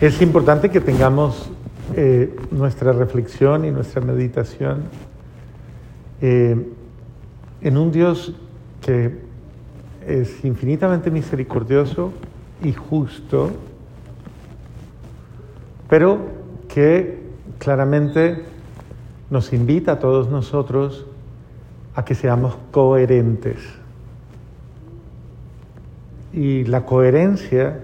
Es importante que tengamos eh, nuestra reflexión y nuestra meditación eh, en un Dios que es infinitamente misericordioso y justo, pero que claramente nos invita a todos nosotros a que seamos coherentes. Y la coherencia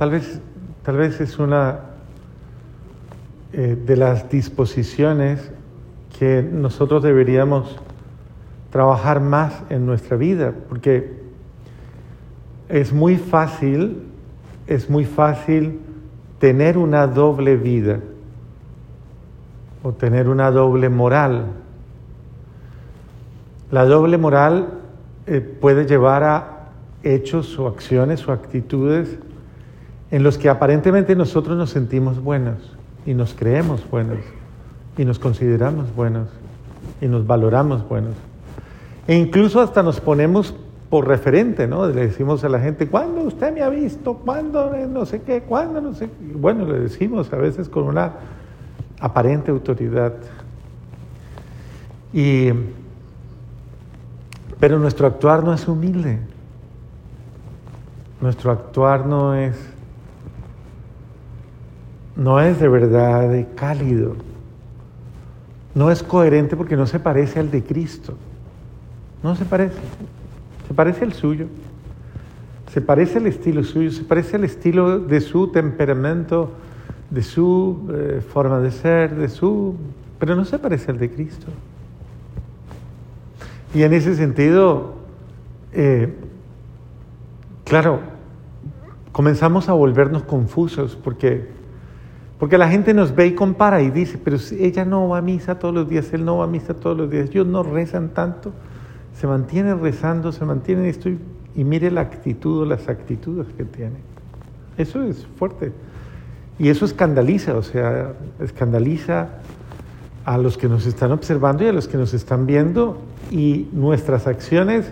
tal vez, tal vez es una eh, de las disposiciones que nosotros deberíamos trabajar más en nuestra vida, porque es muy fácil, es muy fácil tener una doble vida o tener una doble moral. La doble moral eh, puede llevar a hechos o acciones o actitudes en los que aparentemente nosotros nos sentimos buenos y nos creemos buenos y nos consideramos buenos y nos valoramos buenos. E incluso hasta nos ponemos por referente, ¿no? Le decimos a la gente, ¿cuándo usted me ha visto? ¿Cuándo no sé qué? ¿Cuándo no sé qué? Bueno, le decimos a veces con una aparente autoridad. Y, pero nuestro actuar no es humilde. Nuestro actuar no es no es de verdad cálido. No es coherente porque no se parece al de Cristo. No se parece. Se parece al suyo. Se parece al estilo suyo, se parece al estilo de su temperamento, de su eh, forma de ser, de su... Pero no se parece al de Cristo. Y en ese sentido, eh, claro, comenzamos a volvernos confusos porque, porque la gente nos ve y compara y dice, pero ella no va a misa todos los días, él no va a misa todos los días, ellos no rezan tanto se mantiene rezando, se mantiene esto y, mire la actitud o las actitudes que tiene. Eso es fuerte. Y eso escandaliza, o sea, escandaliza a los que nos están observando y a los que nos están viendo y nuestras acciones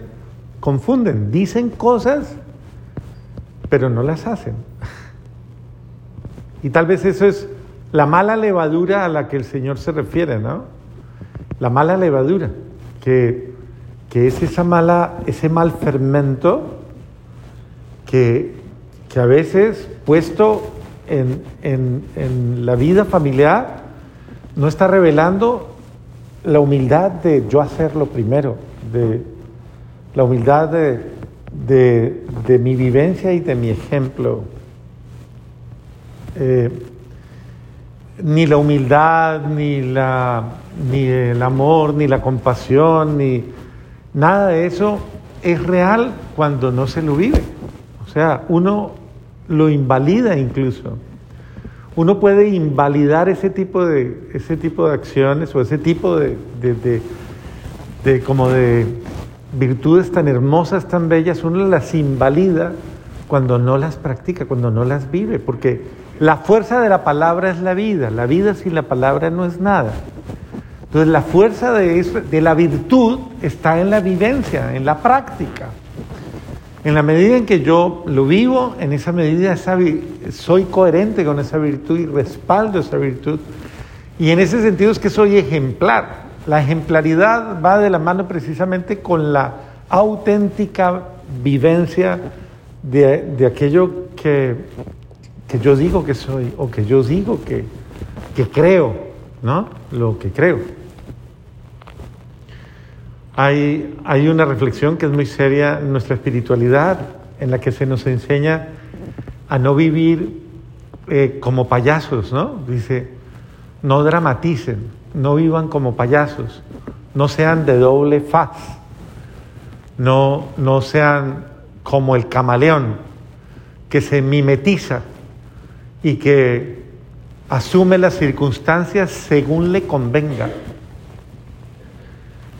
confunden, dicen cosas, pero no las hacen. Y tal vez eso es la mala levadura a la que el Señor se refiere, ¿no? La mala levadura, que que es esa mala, ese mal fermento que, que a veces puesto en, en, la vida familiar no está revelando la humildad de yo hacerlo primero, de la humildad de, de, mi vivencia y de mi ejemplo. Eh, ni la humildad, ni, la, ni el amor, ni la compasión, ni, Nada de eso es real cuando no se lo vive. O sea, uno lo invalida incluso. Uno puede invalidar ese tipo de, ese tipo de acciones o ese tipo de, de, como de virtudes tan hermosas, tan bellas, uno las invalida cuando no las practica, cuando no las vive, porque la fuerza de la palabra es la vida, la vida sin la palabra no es nada. Entonces la fuerza de, de la virtud está en la vivencia, en la práctica. En la medida en que yo lo vivo, en esa medida soy coherente con esa virtud y respaldo esa virtud. Y en ese sentido es que soy ejemplar. La ejemplaridad va de la mano precisamente con la auténtica vivencia de, aquello que, que, yo digo que soy o que yo digo que, que creo, ¿no? Lo que creo. Hay, hay una reflexión que es muy seria en nuestra espiritualidad, en la que se nos enseña a no vivir eh, como payasos, ¿no? Dice, no dramaticen, no vivan como payasos, no sean de doble faz, no, no sean como el camaleón que se mimetiza y que asume las circunstancias según le convenga.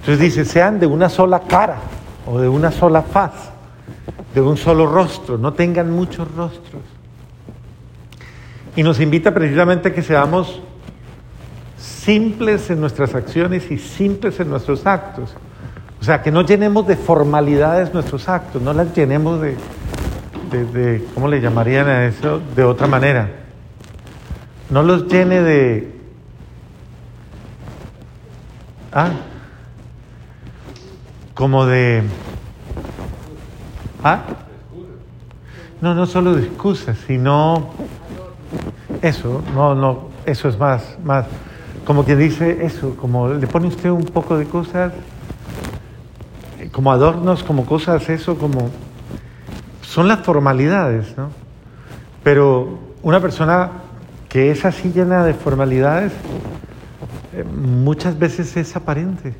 Entonces dice, sean de una sola cara o de una sola faz, de un solo rostro, no tengan muchos rostros. Y nos invita precisamente a que seamos simples en nuestras acciones y simples en nuestros actos. O sea, que no llenemos de formalidades nuestros actos, no las llenemos de, de, ¿cómo le llamarían a eso? De otra manera. no los llene de... Ah, como de... Ah, no, no solo de excusas, sino eso, no, no, eso es más, más, como quien dice eso, como le pone usted un poco de cosas, como adornos, como cosas, eso, como son las formalidades, ¿no? Pero una persona que es así llena de formalidades, eh, muchas veces es aparente.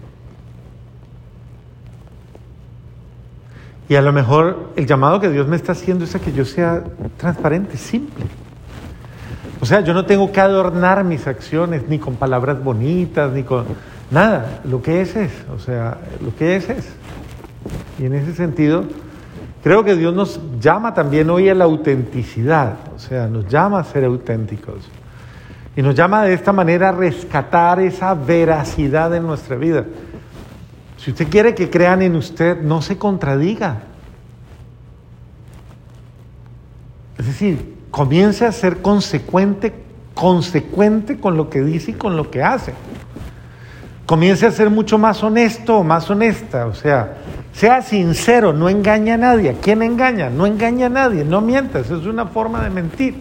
Y a lo mejor el llamado que Dios me está haciendo es a que yo sea transparente, simple. O sea, yo no tengo que adornar mis acciones ni con palabras bonitas, ni con nada. Lo que es es, o sea, lo que es es. Y en ese sentido, creo que Dios nos llama también hoy a la autenticidad, o sea, nos llama a ser auténticos. Y nos llama de esta manera a rescatar esa veracidad en nuestra vida. Si usted quiere que crean en usted, no se contradiga. Es decir, comience a ser consecuente, consecuente con lo que dice y con lo que hace. Comience a ser mucho más honesto o más honesta, o sea, sea sincero, no engaña a nadie. quién engaña? No engaña a nadie, no mientas, es una forma de mentir.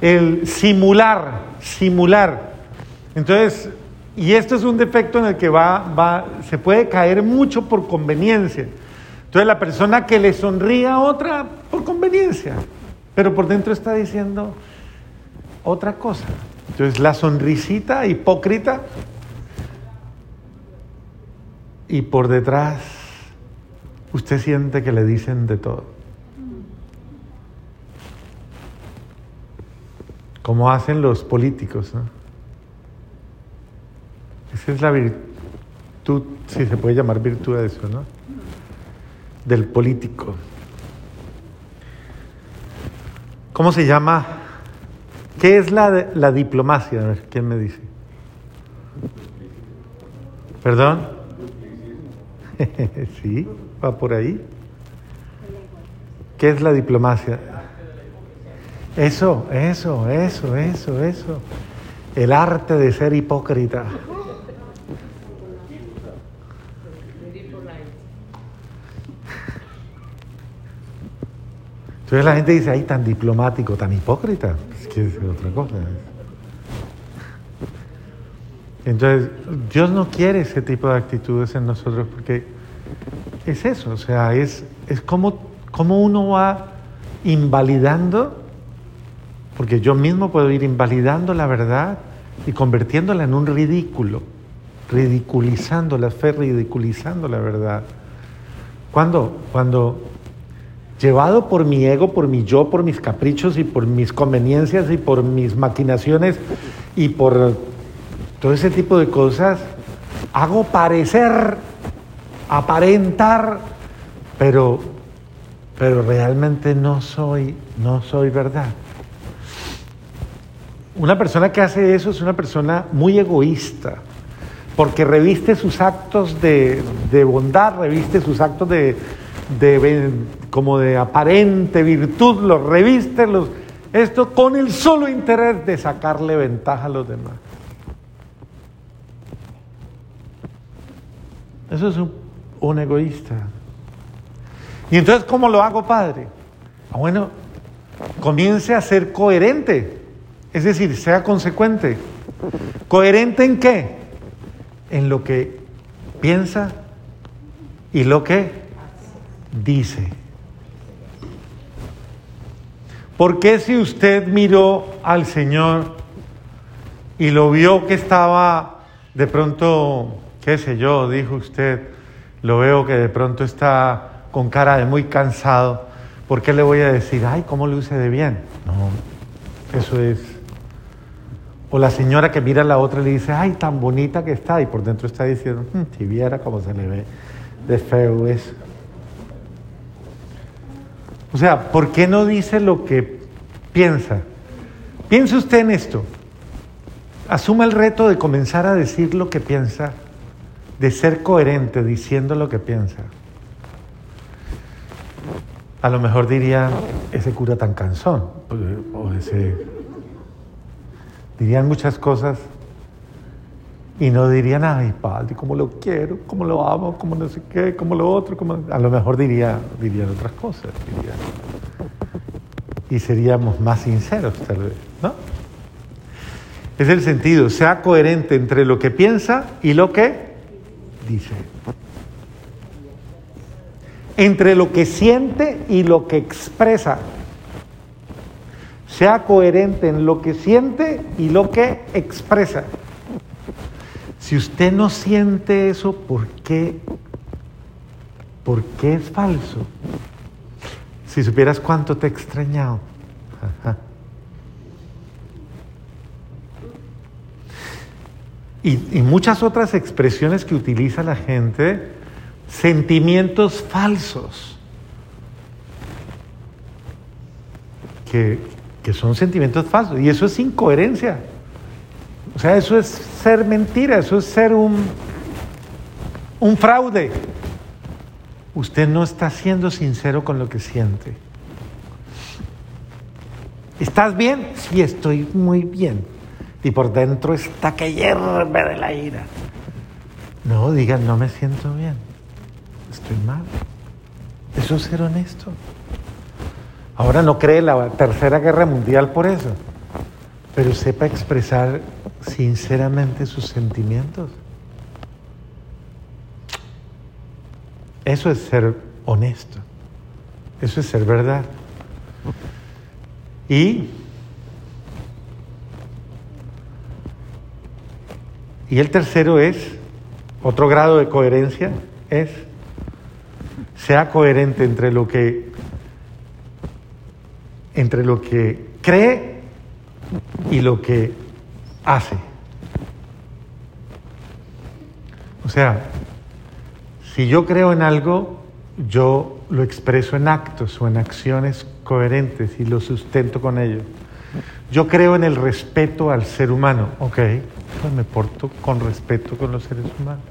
El simular, simular. Entonces, y esto es un defecto en el que va, va, se puede caer mucho por conveniencia. Entonces la persona que le sonríe a otra por conveniencia, pero por dentro está diciendo otra cosa. Entonces la sonrisita hipócrita y por detrás usted siente que le dicen de todo. Como hacen los políticos. ¿no? Esa es la virtud, si se puede llamar virtud de eso, ¿no? Del político. ¿Cómo se llama? ¿Qué es la, la diplomacia? A ver, ¿quién me dice? ¿Perdón? sí, va por ahí. ¿Qué es la diplomacia? Eso, eso, eso, eso, eso. El arte de ser hipócrita. Entonces la gente dice, ay, tan diplomático, tan hipócrita. Es que es otra cosa. Entonces, Dios no quiere ese tipo de actitudes en nosotros porque es eso, o sea, es, es como, como uno va invalidando, porque yo mismo puedo ir invalidando la verdad y convirtiéndola en un ridículo, ridiculizando la fe, ridiculizando la verdad. Cuando, cuando llevado por mi ego, por mi yo, por mis caprichos y por mis conveniencias y por mis maquinaciones y por todo ese tipo de cosas, hago parecer, aparentar, pero, pero realmente no soy, no soy verdad. Una persona que hace eso es una persona muy egoísta, porque reviste sus actos de, bondad, reviste sus actos de, de, como de aparente virtud, los reviste, los, esto con el solo interés de sacarle ventaja a los demás. Eso es un, egoísta. Y entonces, ¿cómo lo hago, Padre? Ah, bueno, comience a ser coherente, es decir, sea consecuente. ¿Coherente en qué? En lo que piensa y lo que dice. ¿Por qué si usted miró al Señor y lo vio que estaba de pronto, qué sé yo, dijo usted, lo veo que de pronto está con cara de muy cansado, ¿por qué le voy a decir, ay, cómo luce de bien? No, eso es. O la señora que mira a la otra y le dice, ay, tan bonita que está, y por dentro está diciendo, hmm, si viera cómo se le ve de feo eso. O sea, ¿por qué no dice lo que piensa? Piense usted en esto. Asuma el reto de comenzar a decir lo que piensa, de ser coherente diciendo lo que piensa. A lo mejor diría ese cura tan cansón, dirían muchas cosas y no dirían, ay, padre, cómo lo quiero, cómo lo amo, cómo no sé qué, cómo lo otro, cómo... a lo mejor diría, dirían otras cosas, y seríamos más sinceros tal vez, ¿no? Es el sentido, sea coherente entre lo que piensa y lo que dice. Entre lo que siente y lo que expresa. Sea coherente en lo que siente y lo que expresa. Si usted no siente eso, ¿por qué? ¿Por qué es falso? Si supieras cuánto te he extrañado. Y, muchas otras expresiones que utiliza la gente, sentimientos falsos, que, que son sentimientos falsos. Y eso es incoherencia. O sea, eso es ser mentira, eso es ser un, un fraude. Usted no está siendo sincero con lo que siente. ¿Estás bien? Sí, estoy muy bien. Y por dentro está que hierve de la ira. No, digan, no me siento bien. Estoy mal. Eso es ser honesto. Ahora no cree la tercera guerra mundial por eso, pero sepa expresar sinceramente sus sentimientos. Eso es ser honesto. Eso es ser verdad. Y, y el tercero es, otro grado de coherencia, es, sea coherente entre lo que, entre lo que cree y lo que hace. O sea, si yo creo en algo, yo lo expreso en actos o en acciones coherentes y lo sustento con ello. Yo creo en el respeto al ser humano, ok, pues me porto con respeto con los seres humanos.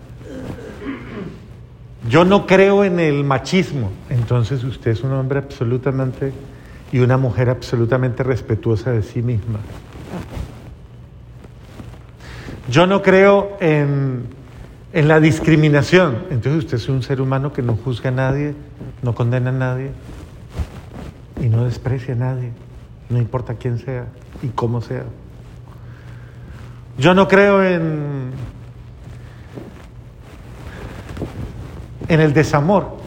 Yo no creo en el machismo, entonces usted es un hombre absolutamente y una mujer absolutamente respetuosa de sí misma. Yo no creo en, en la discriminación, entonces usted es un ser humano que no juzga a nadie, no condena a nadie y no desprecia a nadie, no importa quién sea y cómo sea. Yo no creo en, el desamor.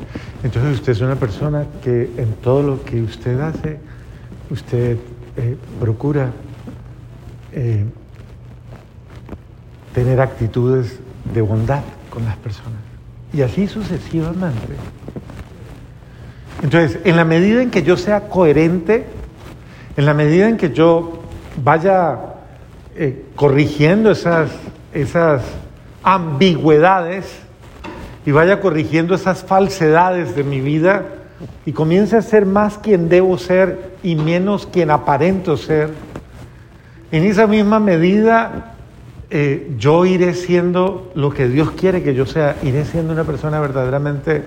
Entonces usted es una persona que en todo lo que usted hace, usted eh, procura eh, tener actitudes de bondad con las personas. Y así sucesivamente. Entonces, en la medida en que yo sea coherente, en la medida en que yo vaya eh, corrigiendo esas, esas ambigüedades y vaya corrigiendo esas falsedades de mi vida y comience a ser más quien debo ser y menos quien aparento ser, en esa misma medida eh, yo iré siendo lo que Dios quiere que yo sea, iré siendo una persona verdaderamente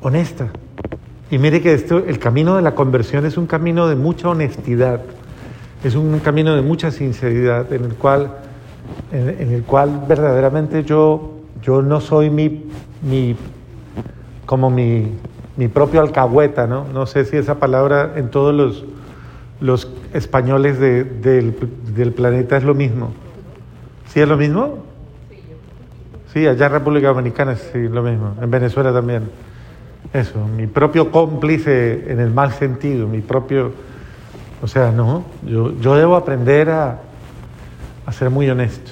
honesta. Y mire que esto, el camino de la conversión es un camino de mucha honestidad, es un camino de mucha sinceridad, en el cual, en, el cual verdaderamente yo, yo no soy mi, mi como mi, mi propio alcahueta, ¿no? No sé si esa palabra en todos los, los españoles del, del planeta es lo mismo. ¿Sí es lo mismo? Sí, allá en República Dominicana sí, lo mismo, en Venezuela también. Eso, mi propio cómplice en el mal sentido, mi propio... O sea, no, yo, yo debo aprender a, a ser muy honesto.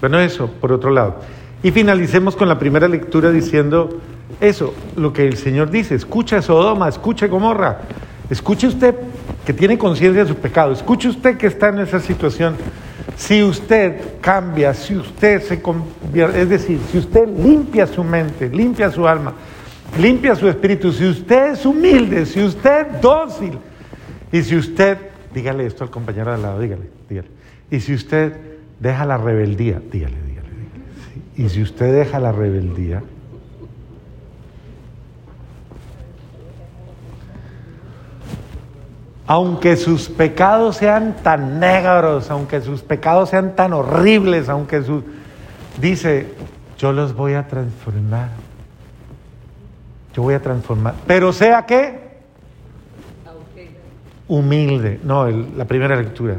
Bueno, eso, por otro lado. Y finalicemos con la primera lectura diciendo eso, lo que el Señor dice, escucha Sodoma, escuche Gomorra, escuche usted que tiene conciencia de su pecado, escuche usted que está en esa situación. Si usted cambia, si usted se convierte, es decir, si usted limpia su mente, limpia su alma, limpia su espíritu, si usted es humilde, si usted es dócil, y si usted, dígale esto al compañero de al lado, dígale, dígale, y si usted deja la rebeldía, dígale, dígale, dígale, y si usted deja la rebeldía, aunque sus pecados sean tan negros, aunque sus pecados sean tan horribles, aunque sus... Dice, yo los voy a transformar. Yo voy a transformar. Pero sea que humilde. No, la primera lectura.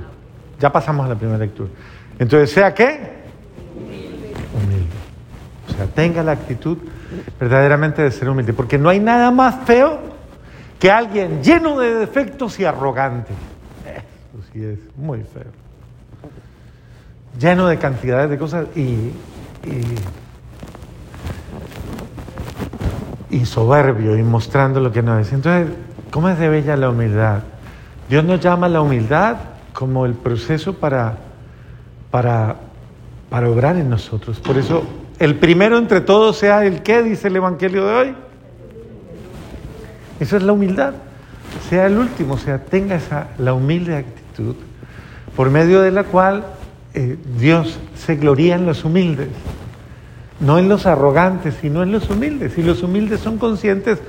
Ya pasamos a la primera lectura. Entonces, sea que humilde. O sea, tenga la actitud verdaderamente de ser humilde. Porque no hay nada más feo que alguien lleno de defectos y arrogante. Eso sí es muy feo. Lleno de cantidades de cosas y, y, soberbio y mostrando lo que no es. Entonces, ¿cómo es de bella la humildad? Dios nos llama a la humildad como el proceso para, para, para obrar en nosotros. Por eso, el primero entre todos sea el que, dice el Evangelio de hoy, esa es la humildad. Sea el último, o sea, tenga esa, la humilde actitud por medio de la cual eh, Dios se gloría en los humildes, no en los arrogantes, sino en los humildes. Y los humildes son conscientes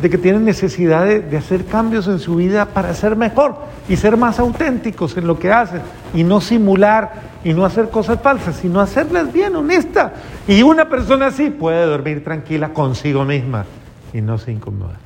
de que tienen necesidad de, de, hacer cambios en su vida para ser mejor y ser más auténticos en lo que hacen y no simular y no hacer cosas falsas, sino hacerlas bien, honestas. Y una persona así puede dormir tranquila consigo misma y no se incomoda.